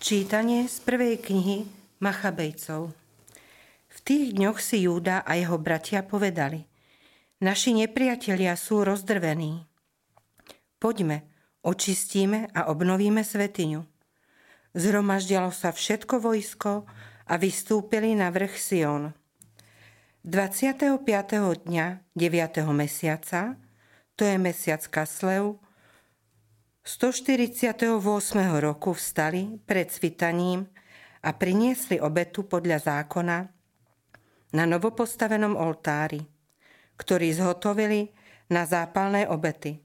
Čítanie z prvej knihy Machabejcov. V tých dňoch si Júda a jeho bratia povedali Naši nepriatelia sú rozdrvení. Poďme, očistíme a obnovíme svetiňu. Zhromaždialo sa všetko vojsko a vystúpili na vrch Sion. 25. dňa 9. mesiaca, to je mesiac Kaslev, 148. roku vstali pred svitaním a priniesli obetu podľa zákona na novopostavenom oltári, ktorý zhotovili na zápalné obety.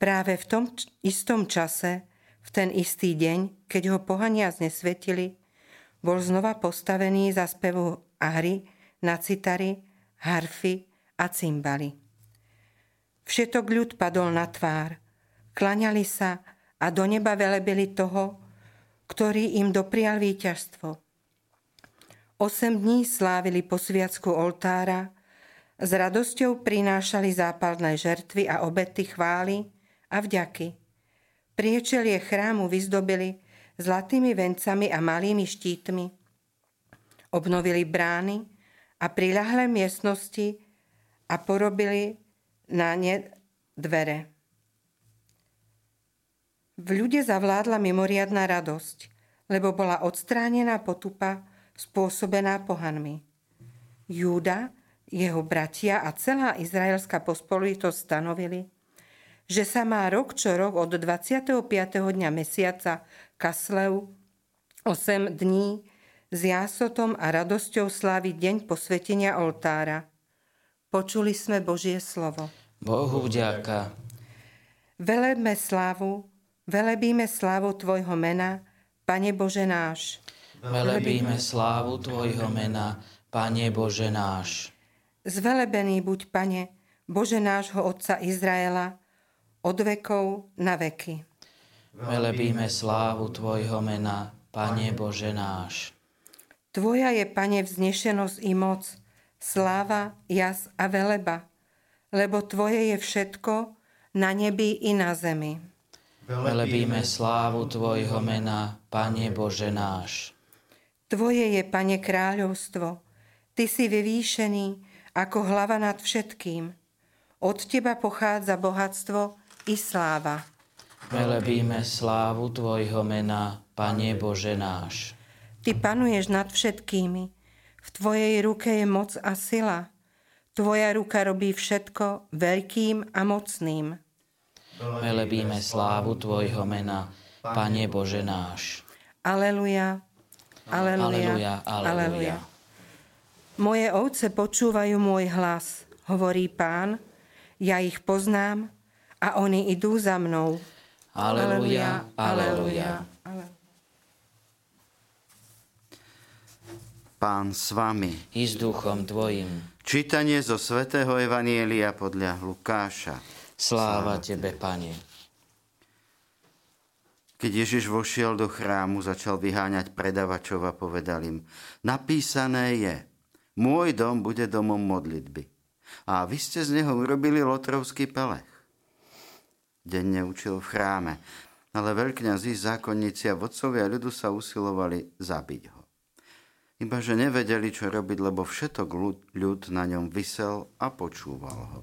Práve v tom istom čase, v ten istý deň, keď ho pohania znesvetili, bol znova postavený za spevu a hry na citary, harfy a cymbali. Všetok ľud padol na tvár – klaňali sa a do neba velebili toho, ktorý im doprial víťazstvo. Osem dní slávili po sviacku oltára, s radosťou prinášali zápalné žertvy a obety chvály a vďaky. Priečelie chrámu vyzdobili zlatými vencami a malými štítmi. Obnovili brány a priľahlé miestnosti a porobili na ne dvere. V ľude zavládla mimoriadná radosť, lebo bola odstránená potupa spôsobená pohanmi. Júda, jeho bratia a celá izraelská pospolitosť stanovili, že sa má rok čo rok od 25. dňa mesiaca Kaslev 8 dní s jásotom a radosťou sláviť deň posvetenia oltára. Počuli sme Božie slovo. Bohu vďaka. Velebme slávu Velebíme slávu Tvojho mena, Pane Bože náš. Velebíme slávu Tvojho mena, Pane Bože náš. Zvelebený buď, Pane, Bože nášho Otca Izraela, od vekov na veky. Velebíme slávu Tvojho mena, Pane Bože náš. Tvoja je, Pane, vznešenosť i moc, sláva, jas a veleba, lebo Tvoje je všetko na nebi i na zemi. Velebíme slávu Tvojho mena, Pane Bože náš. Tvoje je, Pane, kráľovstvo. Ty si vyvýšený ako hlava nad všetkým. Od Teba pochádza bohatstvo i sláva. Velebíme slávu Tvojho mena, Pane Bože náš. Ty panuješ nad všetkými. V Tvojej ruke je moc a sila. Tvoja ruka robí všetko veľkým a mocným. Velebíme slávu Tvojho mena, Pane Bože náš. Aleluja, aleluja, aleluja. Moje ovce počúvajú môj hlas, hovorí pán, ja ich poznám a oni idú za mnou. Aleluja, aleluja. Pán s vami. I s duchom Tvojim. Čítanie zo svätého Evanielia podľa Lukáša. Sláva Tebe, Pane. Keď Ježiš vošiel do chrámu, začal vyháňať predavačov a povedal im, napísané je, môj dom bude domom modlitby. A vy ste z neho urobili lotrovský pelech. Denne učil v chráme, ale veľkňazí, zákonníci a vodcovia ľudu sa usilovali zabiť ho. Ibaže nevedeli, čo robiť, lebo všetok ľud, ľud na ňom vysel a počúval ho.